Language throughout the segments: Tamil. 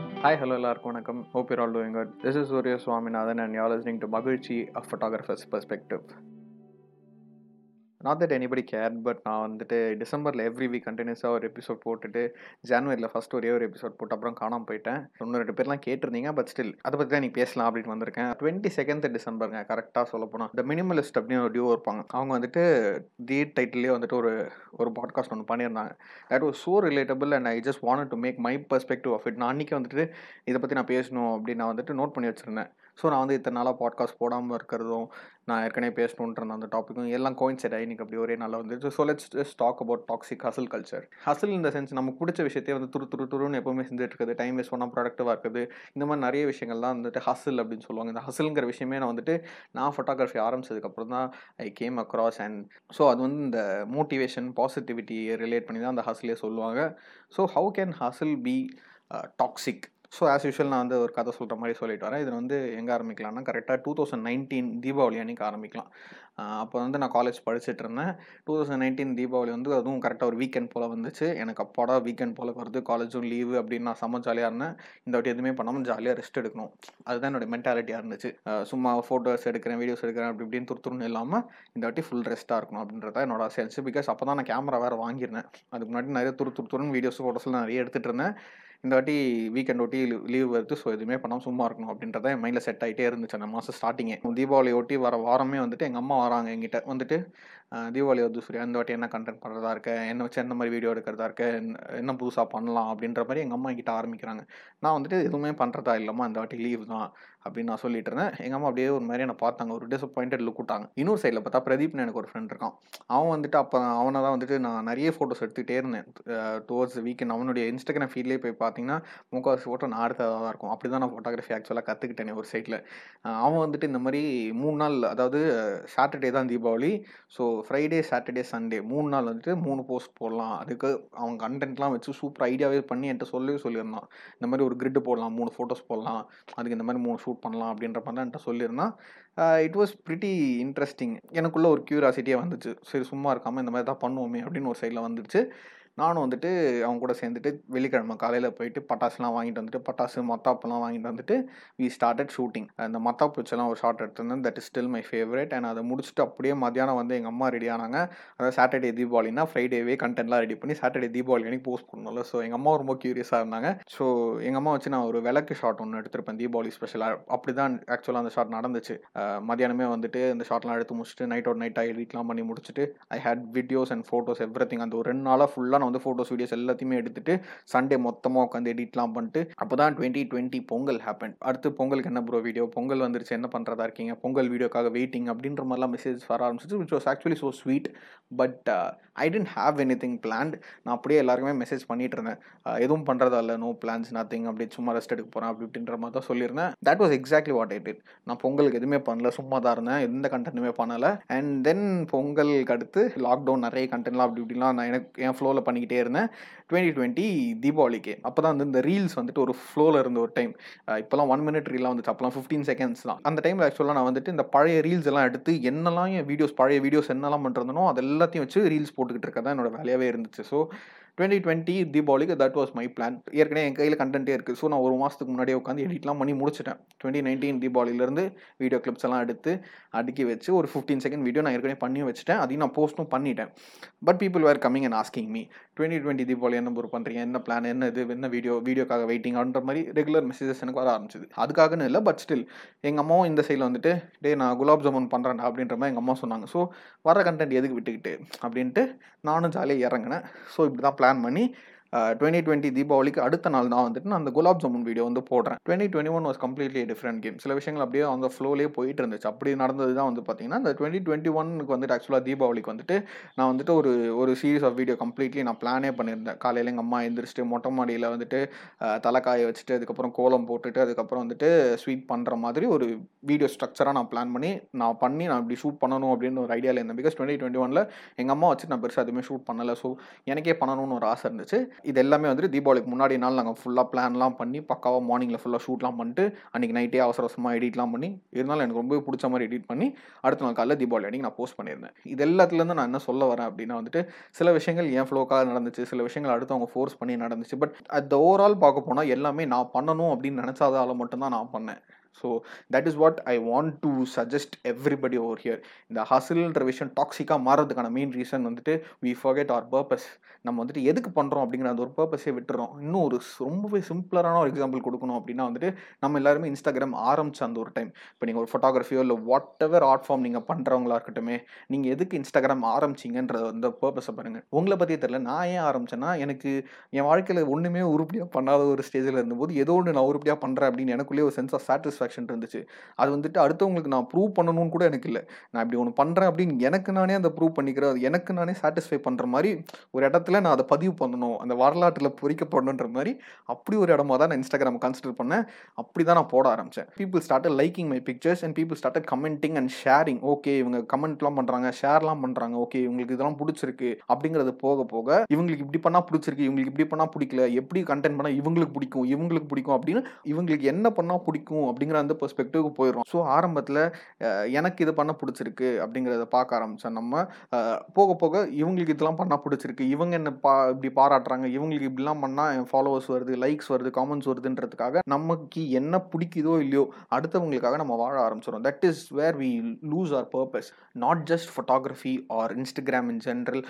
ஹாய் ஹலோ எல்லாருக்கும் வணக்கம். Hope you're all doing good this is Surya Swaminathan and you're listening to மகிழ்ச்சி a photographer's perspective not that anybody care but நான் வந்துட்டு டிசம்பரில் எவ்ரி வீக் கண்டினியூஸாக ஒரு எபிசோட் போட்டுட்டு ஜனவரியில் ஃபஸ்ட் ஒரே ஒரு எபிசோட் போட்டு அப்புறம் காணாமல் போயிட்டேன். இன்னும் ரெண்டு பேர்லாம் கேட்டிருந்தீங்க பட் ஸ்டில் அதை பற்றி தான் நீங்கள் பேசலாம் அப்படின்னு வந்திருக்கேன். டுவெண்ட்டி செகண்ட் டிசம்பருங்க கரெக்டாக சொல்ல போனால் த மினிமலிஸ்ட் அப்படின்னு ஒரு டியூ இருப்பாங்க. அவங்க வந்துட்டு தி டைட்டிலே வந்துட்டு ஒரு ஒரு பாட்காஸ்ட் ஒன்று பண்ணியிருந்தாங்க. That was so relatable and I just want to make my perspective of it நான் அன்றைக்கி வந்துட்டு இதை பற்றி நான் பேசணும் அப்படின்னு நான் வந்துட்டு நோட் பண்ணி வச்சுருந்தேன். ஸோ நான் வந்து இத்தனை நாளாக பாட்காஸ்ட் போடாமல் இருக்கிறதும் நான் ஏற்கனவே பேசணுன்ற அந்த டாப்பிக்கும் எல்லாம் கோயின்சைட் ஆகி இன்னைக்கு அப்படி ஒரே நாளில் வந்துட்டு so let's just talk about toxic hustle culture hustle இந்த சென்ஸ் நமக்கு பிடிச்ச விஷயத்தையே வந்து துரு துரு துருன்னு எப்பவுமே செஞ்சுட்டு இருக்குது. டைம் வேஸ்ட் பண்ணால் ப்ராடக்டிவாக இருக்குது. இந்த மாதிரி நிறைய விஷயங்கள்லாம் வந்துட்டு ஹசில் அப்படின்னு சொல்லுவாங்க. இந்த ஹசில்ங்கிற விஷயமே நான் வந்துட்டு நான் ஃபோட்டோகிராஃபி ஆரம்பிச்சதுக்கப்புறம் தான் I came across and so அது வந்து இந்த மோட்டிவேஷன் பாசிட்டிவிட்டியை ரிலேட் பண்ணி தான் அந்த ஹசிலே சொல்லுவாங்க. So how can hustle be toxic so as usual நான் வந்து ஒரு கதை சொல்கிற மாதிரி சொல்லிட்டு வரேன். இதில் வந்து எங்கே ஆரம்பிக்கலாம்னா கரெக்டாக டூ தௌசண்ட் நைன்டீன் தீபாவளி அன்றைக்கி ஆரம்பிக்கலாம். அப்போ வந்து நான் காலேஜ் படிச்சுட்டு இருந்தேன். டூ தௌசண்ட் நைன்டீன் தீபாவளி வந்து அதுவும் கரெக்டாக ஒரு வீக்கெண்ட் போல் வந்துச்சு. எனக்கு அப்போடா வீக்கெண்ட் போல் வருது காலேஜும் லீவு அப்படின்னு நான் செம்ம ஜாலியாக இருந்தேன். இந்த வாட்டி எதுவுமே பண்ணாமல் ஜாலியாக ரெஸ்ட் எடுக்கணும். அதுதான் என்னோட மென்டாலிட்டியாக இருந்துச்சு. சும்மா ஃபோட்டோஸ் எடுக்கிறேன் வீடியோஸ் எடுக்கிறேன் அப்படி இப்படின்னு துருத்துருன்னு இல்லாமல் இந்த வாட்டி ஃபுல் ரெஸ்ட்டாக இருக்கணும் அப்படின்றத என்னோட ஆசை. பிகாஸ் அப்போ தான் நான் கேமரா வேறு வாங்கியிருந்தேன். அதுக்கு முன்னாடி நிறைய துரு துருத்துருன்னு வீடியோஸ் ஃபோட்டோஸ்லாம் நிறைய எடுத்துகிட்டு இருந்தேன். இந்த வாட்டி வீக்கெண்ட் ஒட்டி லீவ் வருது. ஸோ எதுவுமே பண்ணாமல் சும்மா இருக்கணும் அப்படின்றத என் மைண்டில் செட் ஆகிட்டே இருந்துச்சு அந்த மாதம் ஸ்டார்டிங்கே தீபாவளி ஒட்டி வர வாரமே வந்துட்டு எங்கள் அம்மா வராங்க எங்கிட்ட வந்துட்டு தீபாவளி வந்து சரி அந்த வாட்டி என்ன கண்டென்ட் பண்ணுறதா இருக்க? என்ன வச்சு எந்த மாதிரி வீடியோ எடுக்கிறதா இருக்க? என்ன புதுசாக பண்ணலாம் அப்படின்ற மாதிரி எங்கள் அம்மா கிட்ட ஆரம்பிக்கிறாங்க. நான் வந்துட்டு எதுவுமே பண்ணுறதா இல்லைம்மா இந்த வாட்டி லீவ் தான் அப்படின்னு நான் சொல்லிட்டு இருந்தேன். எங்கள் அம்மா அப்படியே ஒரு மாதிரி என்னை பார்த்தாங்க. ஒரு டிசப்பாயிண்டட் லுக் விட்டாங்க. இன்னொரு சைடில் பார்த்தா பிரதீப்னு எனக்கு ஒரு ஃப்ரெண்ட் இருக்கான். அவன் வந்துட்டு அப்போ அவனை தான் வந்துட்டு நான் நிறைய ஃபோட்டோஸ் எடுத்துகிட்டே இருந்தேன். டுவர்ட்ஸ் வீக்கெண்ட் அவனுடைய இன்ஸ்டாகிராம் ஃபீல்ட்லேயே போய் பார்த்தீங்கன்னா முக்கால்வாசி ஃபோட்டோ நான் எடுத்ததாக தான் இருக்கும். அப்படி தான் நான் ஃபோட்டோகிராஃபி ஆக்சுவலாக கற்றுக்கிட்டேன் ஒரு சைட்டில் அவன் வந்துட்டு இந்த மாதிரி மூணு நாள் அதாவது சாட்டர்டே தான் Deepavali. So Friday Saturday Sunday மூணு நாள் வந்துட்டு மூணு போஸ்ட் போடலாம். அதுக்கு அவன் கண்டென்ட்லாம் வச்சு சூப்பர் ஐடியாவே பண்ணி என்கிட்ட சொல்லவே சொல்லியிருந்தான். இந்த மாதிரி ஒரு கிரிட்டு போடலாம் மூணு ஃபோட்டோஸ் போடலாம் அதுக்கு இந்த மாதிரி மூணு ஷூட் பண்ணலாம் அப்படின்ற மாதிரி தான் என்கிட்ட சொல்லியிருந்தான். இட் வாஸ் ப்ரிட்டி இன்ட்ரெஸ்டிங் எனக்குள்ளே ஒரு க்யூரியாசிட்டியாக வந்துச்சு. சரி சும்மா இருக்காமல் இந்த மாதிரி தான் பண்ணுவோமே அப்படின்னு ஒரு சைடில் வந்துடுச்சு. நானும் வந்துட்டு அவங்க கூட சேர்ந்துட்டு வெள்ளிக்கிழமை காலையில் போயிட்டு பட்டாசுலாம் வாங்கிட்டு வந்துட்டு பட்டாசு மத்தாப்பெல்லாம் வாங்கிட்டு வந்துட்டு வி ஸ்டார்டட் ஷூட்டிங் அந்த மத்தாப்பு வச்செல்லாம் ஒரு ஷார்ட் எடுத்திருந்தேன். That is still my favourite and அதை முடிச்சுட்டு அப்படியே மத்தியானம் வந்து எங்கள் அம்மா ரெடி ஆனாங்க. அதாவது சாட்டர்டே தீபாவளினா ஃப்ரைடேவே கண்டென்ட்லாம் ரெடி பண்ணி சாட்டர்டே தீபாவளி அன்றைக்கி போஸ்ட் பண்ணல ஸோ எங்கள் அம்மா ரொம்ப க்யூரியஸாக இருந்தாங்க. ஸோ எங்கள் அம்மா வச்சு நான் ஒரு விளக்கு ஷாட் ஒன்று எடுத்திருப்பேன். தீபாவளி ஸ்பெஷலாக அப்படி தான் ஆக்சுவலாக அந்த ஷாட் நடந்துச்சு. மத்தியானமே வந்துட்டு அந்த ஷாட்லாம் எடுத்து முடிச்சுட்டு நைட் ஒரு நைட்டாக எடிட்லாம் பண்ணி முடிச்சுட்டு I had videos and photos everything அந்த ஒரு ரெண்டு நாளாக ஃபுல்லாக நான் வந்து ஃபோட்டோஸ் வீடியோஸ் எல்லாத்தையுமே எடுத்துட்டு சண்டே மொத்தமாக உட்காந்து எடிட்லாம் பண்ணிட்டு அப்போ தான் டுவெண்ட்டி டுவெண்ட்டி பொங்கல் ஹேப்பன் அடுத்து பொங்கலுக்கு என்ன ப்ரோ வீடியோ பொங்கல் வந்துருச்சு என்ன பண்ணுறதா இருக்கீங்க? பொங்கல் வீடியோக்காக வெயிட்டிங் அப்படின்ற மாதிரிலாம் மெசேஜ் வர ஆரம்பிச்சிச்சு which was actually so sweet but I didn't have anything planned நான் அப்படியே எல்லாருக்குமே மெசேஜ் பண்ணிட்டு இருந்தேன். Uh, எதுவும் பண்ணுறதா இல்லை நோ பிளான்ஸ் நத்திங் அப்படி சும்மா ரெஸ்ட் எடுக்க போகிறேன் அப்படி இப்படின்ற மாதிரி தான் சொல்லியிருந்தேன். That was exactly what I did நான் பொங்கலுக்கு எதுவுமே பண்ணல சும்மா தான் இருந்தேன் எந்த கண்டென்ட்டுமே பண்ணலை. அண்ட் தென் பொங்கலுக்கு அடுத்து லாக்டவுன் நிறைய கண்டென்ட்லாம் அப்படி இப்படிலாம் நான் எனக்கு என் ஃப்ளோவில் பண்ணிக்கிட்டே இருந்தேன். டுவெண்ட்டி டுவெண்ட்டி தீபாவளிக்கு. அப்போ தான் வந்து இந்த ரீல்ஸ் வந்துட்டு ஒரு ஃப்ளோவில் இருந்த ஒரு டைம் இப்போலாம் ஒன் மினிட் ரீலாக வந்துச்சு. அப்போலாம் ஃபிஃப்டீன் செகண்ட்ஸ் தான். அந்த டைமில் ஆக்சுவலாக நான் வந்துட்டு இந்த பழைய ரீல்ஸ் எல்லாம் எடுத்து என்னெல்லாம் என் வீடியோஸ் பழைய வீடியோஸ் என்னெல்லாம் பண்ணுறதுனோ அது எல்லாத்தையும் வச்சு ரீல்ஸ் போட்டுக்கிட்டு இருக்கதான் என்னோட வேலையாகவே இருந்துச்சு. ஸோ டுவெண்ட்டி டுவெண்ட்டி தீபாவளிக்கு தட் வாஸ் மை பிளான் ஏற்கனவே என் கையில் கண்டென்ட்டே இருக்குது ஸோ நான் ஒரு மாதத்துக்கு முன்னாடியே உட்காந்து எடிட்லாம் பண்ணி முடிச்சிட்டேன். டுவெண்ட்டி நைன்டீன் தீபாவளியிலேருந்து வீடியோ கிளிப்ஸ் எல்லாம் எடுத்து அடுக்கி வச்சு ஒரு ஃபிஃப்டீன் செகண்ட் வீடியோ நான் ஏற்கனவே பண்ணி வச்சுட்டேன். அதையும் நான் போஸ்ட்டும் பண்ணிட்டேன். But people were coming and asking me twenty twenty Deepavali என்ன ஒரு பண்ணுறீங்க என்ன பிளான் என்ன இது? என்ன வீடியோ வீடியோக்காக வெயிட்டிங் அப்படின்ற மாதிரி ரெகுலர் மெசேஜஸ் எனக்கு வர ஆரம்பிச்சிது. அதுக்காகன்னு இல்லை பட் ஸ்டில் எங்கள் அம்மாவும் இந்த சைடில் வந்துட்டு டே நான் குலாப் ஜாமுன் பண்ணுறேன் அப்படின்ற மாதிரி எங்கள் அம்மா சொன்னாங்க. ஸோ வர கண்டென்ட் எதுக்கு விட்டுக்கிட்டு? அப்படின்ட்டு நானும் ஜாலியாக இறங்கினேன். ஸோ இப்படி தான் प्लान पनि டுவெண்ட்டி டுவெண்ட்டி தீபாவளிக்கு அடுத்த நாள் தான் வந்துட்டு நான் அந்த குலாப் ஜாமுன் வீடியோ வந்து போடுறேன். Twenty twenty one was completely different game சில விஷயங்கள் அப்படியே அந்த ஃப்ளோலேயே போயிட்டு இருந்துச்சு. அப்படி நடந்தது தான் வந்து பார்த்தீங்கன்னா இந்த டுவெண்ட்டி டுவெண்ட்டி ஒனுக்கு வந்துட்டு ஆக்சுவலாக தீபாவளிக்கு வந்துட்டு நான் வந்துட்டு ஒரு ஒரு சீரீஸ் ஆஃப் வீடியோ கம்ப்ளீட்லி நான் பிளானே பண்ணியிருந்தேன். காலையில் எங்கள் அம்மா எழுந்திரிச்சிட்டு மொட்டை மாடியில் வந்துட்டு தலைக்காய வச்சுட்டு அதுக்கப்புறம் கோலம் போட்டுட்டு அதுக்கப்புறம் வந்துட்டு ஸ்வீட் பண்ணுற மாதிரி ஒரு வீடியோ ஸ்ட்ரக்சராக நான் பிளான் பண்ணி நான் பண்ணி நான் இப்படி ஷூட் பண்ணணும் அப்படின்னு ஒரு ஐடியாவில் இருந்தேன். பிகாஸ் டுவெண்ட்டி டுவெண்ட்டி ஒனில் எங்கள் அம்மா வச்சு நான் பெருசாக எதுவுமே ஷூட் பண்ணலை. ஸோ எனக்கே பண்ணணும்னு ஒரு ஆசை இருந்துச்சு. இது எல்லாமே வந்துட்டு தீபாவளிக்கு முன்னாடி நாள் நாங்கள் ஃபுல்லாக பிளான்லாம் பண்ணி பக்காவாக மார்னிங்கில் ஃபுல்லாக ஷூட்லாம் பண்ணிட்டு அன்றைக்கி நைட்டே அவசர அவசரமாக எடிட்லாம் பண்ணி இருந்தாலும் எனக்கு ரொம்ப பிடிச்ச மாதிரி எடிட் பண்ணி அடுத்த நாள் காலையில் தீபாவளி அன்றைக்கி நான் போஸ்ட் பண்ணியிருந்தேன். இது எல்லாத்துலேருந்து நான் என்ன சொல்ல வரேன் அப்படின்னா வந்துட்டு சில விஷயங்கள் என் ஃப்ளோக்காக நடந்துச்சு சில விஷயங்கள் அடுத்து அவங்க ஃபோர்ஸ் பண்ணி நடந்துச்சு பட் அட் ஓவரால் பார்க்க போனால் எல்லாமே நான் பண்ணணும் அப்படின்னு நினச்சாதால மட்டும்தான் நான் பண்ணேன். So that is what I want to suggest everybody over here இந்த ஹசில்ன்ற விஷயம் டாக்ஸிக்காக மாறதுக்கான மெயின் ரீசன் வந்துட்டு வி ஃபர்கெட் அவர் பர்பஸ் நம்ம வந்துட்டு எதுக்கு பண்ணுறோம் அப்படிங்கிற அந்த ஒரு பர்பஸே விட்டுறோம். இன்னும் ஒரு ரொம்பவே சிம்பிளரான ஒரு எக்ஸாம்பிள் கொடுக்கணும் அப்படின்னா வந்துட்டு நம்ம எல்லாருமே இன்ஸ்டாகிராம் ஆரம்பிச்ச அந்த ஒரு டைம் இப்போ நீங்கள் ஒரு ஃபோட்டோகிராஃபியோ இல்லை வாட் எவர் ஆர்ட் ஃபார்ம் நீங்கள் பண்ணுறவங்களா இருக்கட்டுமே நீங்கள் எதுக்கு இன்ஸ்டாகிராம் ஆரம்பிச்சிங்கன்ற அந்த பர்பஸை பாருங்கள் உங்களை பற்றியே தெரில நான் ஏன் ஆரம்பித்தேன்னா எனக்கு என் வாழ்க்கையில் ஒன்றுமே உருப்படியாக பண்ணாத ஒரு ஸ்டேஜில் இருந்தபோது ஏதோ ஒன்று நான் உருப்படியாக பண்ணுறேன் அப்படின்னு எனக்குள்ளேயே ஒரு சென்ஸ் ஆஃப் சாட்டிஸ்ஃபேக்ஷன் இருந்துச்சு. அது வந்துட்டு அடுத்தவங்களுக்கு நான் ப்ரூவ் பண்ணணும்னு கூட எனக்கு இல்லை. நான் இப்படி ஒன்று பண்ணுறேன் அப்படின்னு எனக்கு நானே அதை ப்ரூவ் பண்ணிக்கிறேன். அது எனக்கு நானே சாட்டிஸ்ஃபை பண்ணுற மாதிரி ஒரு இடத்துல நான் அதை பதிவு பண்ணணும். அந்த வரலாற்றில் பொறிக்கப்படணுன்ற மாதிரி அப்படி ஒரு இடமா தான் நான் இன்ஸ்டாகிராம் கன்சிடர் பண்ணேன். அப்படி தான் நான் போட ஆரம்பித்தேன் people start liking my pictures and people start commenting and sharing okay இவங்க கமெண்ட்லாம் பண்ணுறாங்க ஷேர்லாம் பண்ணுறாங்க ஓகே இவங்களுக்கு இதெல்லாம் பிடிச்சிருக்கு அப்படிங்கிறது போக போக இவங்களுக்கு இப்படி பண்ணால் பிடிச்சிருக்கு இவங்களுக்கு இப்படி பண்ணால் பிடிக்கல எப்படி கண்டென்ட் பண்ணால் இவங்களுக்கு பிடிக்கும் இவங்களுக்கு பிடிக்கும் அப்படின்னு இவங்களுக்கு என்ன பண்ணால் பிடிக்கும் அப்படிங்கிற அந்த பெர்ஸ்பெக்டிவ்க்கு போயிடும் ஸோ ஆரம்பத்தில் எனக்கு இது பண்ண பிடிச்சிருக்கு அப்படிங்கிறத பார்க்க ஆரம்பித்தேன் நம்ம. போக போக இவங்களுக்கு இதெல்லாம் பண்ண பிடிச்சிருக்கு. இவங்க என்ன பா இப்படி பாராட்டுறாங்க. இவங்களுக்கு இப்படிலாம் பண்ணால் என் ஃபாலோவர்ஸ் வருது லைக்ஸ் வருது காமெண்ட்ஸ் வருதுன்றதுக்காக நமக்கு என்ன பிடிக்குதோ இல்லையோ அடுத்தவங்களுக்காக நம்ம வாழ ஆரம்பிச்சிடும் that is where we lose our purpose not just photography or Instagram in general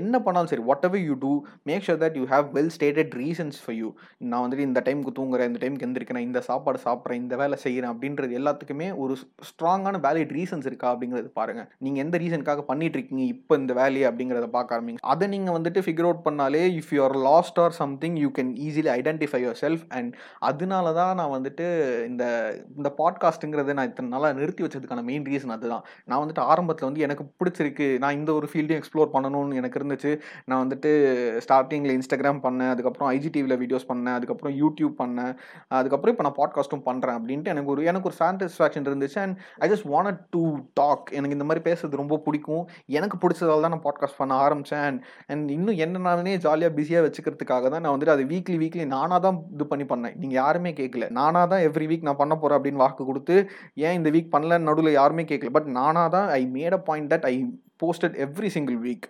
என்ன பண்ணாலும் சரி whatever you do make sure that you have well stated reasons for you நான் வந்துட்டு இந்த டைமுக்கு தூங்குறேன் இந்த டைமுக்கு எந்திரிக்கிறேன் இந்த சாப்பாடு சாப்பிட்றேன் இந்த வேலை செய்கிறேன் அப்படின்றது எல்லாத்துக்குமே ஒரு ஸ்ட்ராங்கான வேலிட் ரீசன்ஸ் இருக்கா அப்படிங்கிறது பாருங்க. நீங்கள் எந்த ரீசனுக்காக பண்ணிட்டு இருக்கீங்க இப்போ இந்த வேலையை அப்படிங்கிறத பார்க்க ஆரம்பிங்க. அதை நீங்கள் வந்துட்டு ஃபிகர் அவுட் பண்ணாலே if you are lost or something you can easily identify yourself and அதனால தான் நான் வந்துட்டு இந்த இந்த பாட்காஸ்ட்டுங்கிறத நான் இத்தனை நாளாக நிறுத்தி வச்சதுக்கான மெயின் ரீசன் அதுதான். நான் வந்துட்டு ஆரம்பத்தில் வந்து எனக்கு பிடிச்சிருக்கு. நான் இந்த ஒரு ஃபீல்டையும் எக்ஸ்ப்ளோர் பண்ணணும்னு எனக்கு இருந்துச்சு. நான் வந்துட்டு ஸ்டார்டிங்கில் இன்ஸ்டாகிராம் பண்ணேன். அதுக்கப்புறம் ஐஜிடிவியில் வீடியோஸ் பண்ணேன். அதுக்கப்புறம் யூடியூப் பண்ணேன். அதுக்கப்புறம் இப்போ நான் பாட்காஸ்ட்டும் பண்ணுறேன் அப்படின்ட்டு எனக்கு ஒரு எனக்கு ஒரு சாட்டிஸ்ஃபேக்ஷன் இருந்துச்சு. And I just want to talk எனக்கு இந்த மாதிரி பேசுறது ரொம்ப பிடிக்கும். எனக்கு பிடிச்சதால தான் நான் பாட்காஸ்ட் பண்ண ஆரம்பித்தேன் அண்ட் அண்ட் இன்னும் என்ன நானே ஜாலியாக பிஸியாக வச்சுக்கிறதுக்காக தான் நான் வந்துட்டு அது வீக்லி வீக்லி நானாக தான் இது பண்ணி பண்ணேன். நீங்கள் யாருமே கேட்கல நானாக தான் எவ்ரி வீக் நான் பண்ண போகிறேன் அப்படின்னு வாக்கு கொடுத்து ஏன் இந்த வீக் பண்ணலன்னு நடுவில் யாருமே கேட்கல பட் நானாக தான் I made a point that I posted every single week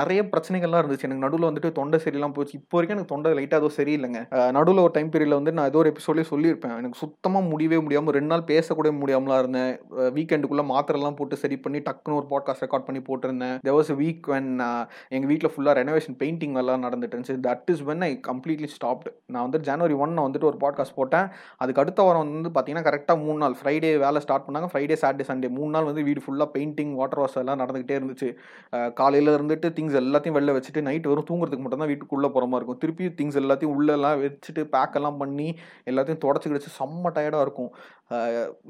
நிறைய பிரச்சனைகள்லாம் இருந்துச்சு. எனக்கு நடுவில் வந்துட்டு தொண்டை சரியெல்லாம் போச்சு. இப்போ வரைக்கும் எனக்கு தொண்டை லைட்டாக ஏதோ சரியில்லைங்க. நடுவில் ஒரு டைம் பீரியடில் வந்து நான் ஏதோ ஒரு எபிசோட்லேயே சொல்லியிருப்பேன். எனக்கு சுத்தமாக முடியவே முடியாமல் ரெண்டு நாள் பேசக்கூட முடியாமலாம் இருந்தேன். வீக்கெண்டுக்குள்ளே மாத்திரைலாம் போட்டு சரி பண்ணி டக்குன்னு ஒரு பாட்காஸ்ட் ரெக்கார்ட் பண்ணி போட்டிருந்தேன். தேர் வாஸ் வீக் வென் எங்கள் வீட்டில் ஃபுல்லாக ரெனோவேஷன் பெயிண்டிங் எல்லாம் நடந்துட்டு இருந்துச்சு. That is when I completely stopped நான் வந்து ஜனவரி ஒன் வந்துட்டு ஒரு பாட்காஸ்ட் போட்டேன். அதுக்கு அடுத்த வாரம் வந்து பார்த்தீங்கன்னா கரெக்டாக மூணு நாள். ஃப்ரைடே வேலை ஸ்டார்ட் பண்ணாங்க. ஃப்ரைடே சாட்டர்டே சண்டே மூணு நாள் வந்து வீடு ஃபுல்லாக பெயிண்டிங் வாட்டர் வாஷ் எல்லாம் நடந்துகிட்டே இருந்துச்சு. காலையில் இருந்துட்டு திங்ஸ் எல்லாத்தையும் வெளில வச்சுட்டு நைட் வரும் தூங்குறதுக்கு மட்டும் தான் வீட்டுக்குள்ளே போகிற மாதிரி இருக்கும். திருப்பி திங்ஸ் எல்லாத்தையும் உள்ளெல்லாம் வச்சுட்டு பேக்கெல்லாம் பண்ணி எல்லாத்தையும் தொடச்சி கிடச்சி செம்ம டயர்டாக இருக்கும்.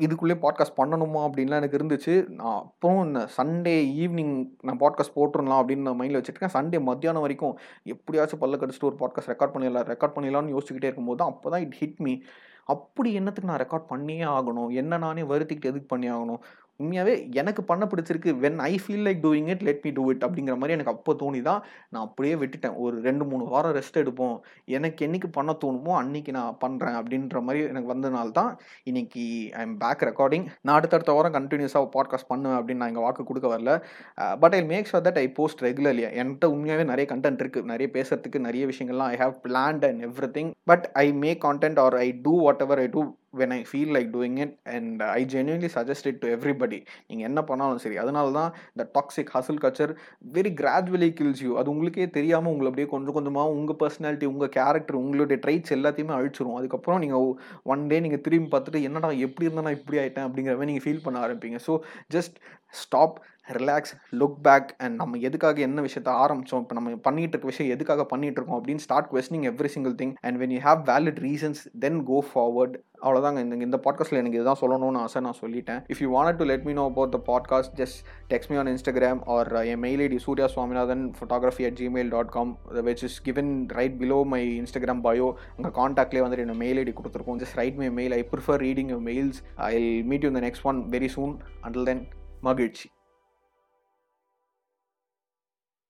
இதுக்குள்ளேயே பாட்காஸ்ட் பண்ணணுமா அப்படின்லாம் எனக்கு இருந்துச்சு. நான் அப்புறம் சண்டே ஈவினிங் நான் பாட்காஸ்ட் போட்டுருலாம் அப்படின்னு நான் மைண்டில் வச்சுருக்கேன் சண்டே மத்தியானம் வரைக்கும் எப்படியாச்சும் பல்ல கடிச்சிட்டு ஒரு பாட்காஸ்ட் ரெக்கார்ட் பண்ணிடலாம் ரெக்கார்ட் பண்ணிடலாம்னு யோசிச்சுக்கிட்டே இருக்கும்போது தான் அப்போ தான் இட் ஹிட் மீ அப்படி என்னத்துக்கு நான் ரெக்கார்ட் பண்ணியே ஆகணும்? என்ன நானே வருத்திக்கிட்டு எதுக்கு பண்ணி ஆகணும்? உண்மையாகவே எனக்கு பண்ண பிடிச்சிருக்கு. When I feel like doing it let me do it அப்படிங்கிற மாதிரி எனக்கு அப்போ தோணி தான் நான் அப்படியே விட்டுட்டேன். ஒரு ரெண்டு மூணு வாரம் ரெஸ்ட் எடுப்போம். எனக்கு என்னைக்கு பண்ண தோணுமோ அன்னைக்கு நான் பண்ணுறேன் அப்படின்ற மாதிரி எனக்கு வந்தனால தான் இன்னைக்கு ஐ எம் பேக் ரெக்கார்டிங் நான் அடுத்தடுத்த வாரம் கண்டினியூஸாக பாட்காஸ்ட் பண்ணுவேன் அப்படின்னு நான் எங்கள் வாக்கு கொடுக்க வரல. But I make sure that I post regularly என்கிட்ட உண்மையாகவே நிறைய கண்டென்ட் இருக்குது நிறைய பேசுறதுக்கு நிறைய விஷயங்கள்லாம் I have planned and everything but I make content or I do whatever I do when I feel like doing it and I genuinely suggest it to everybody நீங்கள் என்ன பண்ணாலும் சரி. அதனால தான் இந்த toxic hustle culture very gradually kills you அது உங்களுக்கே தெரியாமல் உங்களை அப்படியே கொஞ்சம் கொஞ்சமாக உங்கள் பர்சனாலிட்டி உங்கள் கேரக்டர் உங்களுடைய ட்ரைட்ஸ் எல்லாத்தையுமே அழிச்சிரும். அதுக்கப்புறம் நீங்கள் ஒன் டே நீங்கள் திரும்பி பார்த்துட்டு என்னடா எப்படி இருந்தால் நான் இப்படி ஆகிட்டேன் அப்படிங்கிற மாதிரி நீங்கள் ஃபீல் பண்ண ஆரம்பிப்பீங்க. So just stop relax look back and நம்ம எதுக்காக என்ன விஷயத்த ஆரம்பித்தோம் இப்போ நம்ம பண்ணிட்டு இருக்க விஷயம் எதுக்காக பண்ணிட்டு இருக்கோம்? அப்படின்னு start questioning every single thing and when you have valid reasons then go forward அவ்வளோதாங்க இந்த இந்த பாட்காஸ்ட்டில் எனக்கு இதுதான் சொல்லணும்னு ஆசை நான் சொல்லிட்டேன். If you want to let me know about the podcast just text me on Instagram or N mail ID Surya Swaminathan photography at Gmail dot com which is given right below my Instagram bio உங்கள் காண்டாக்ட்லேயே வந்துட்டு என்ன மெயில் ஐடி கொடுத்துருக்கோம். Just write my mail I prefer reading you mails I meet you இந்த next one very soon until then மகிழ்ச்சி.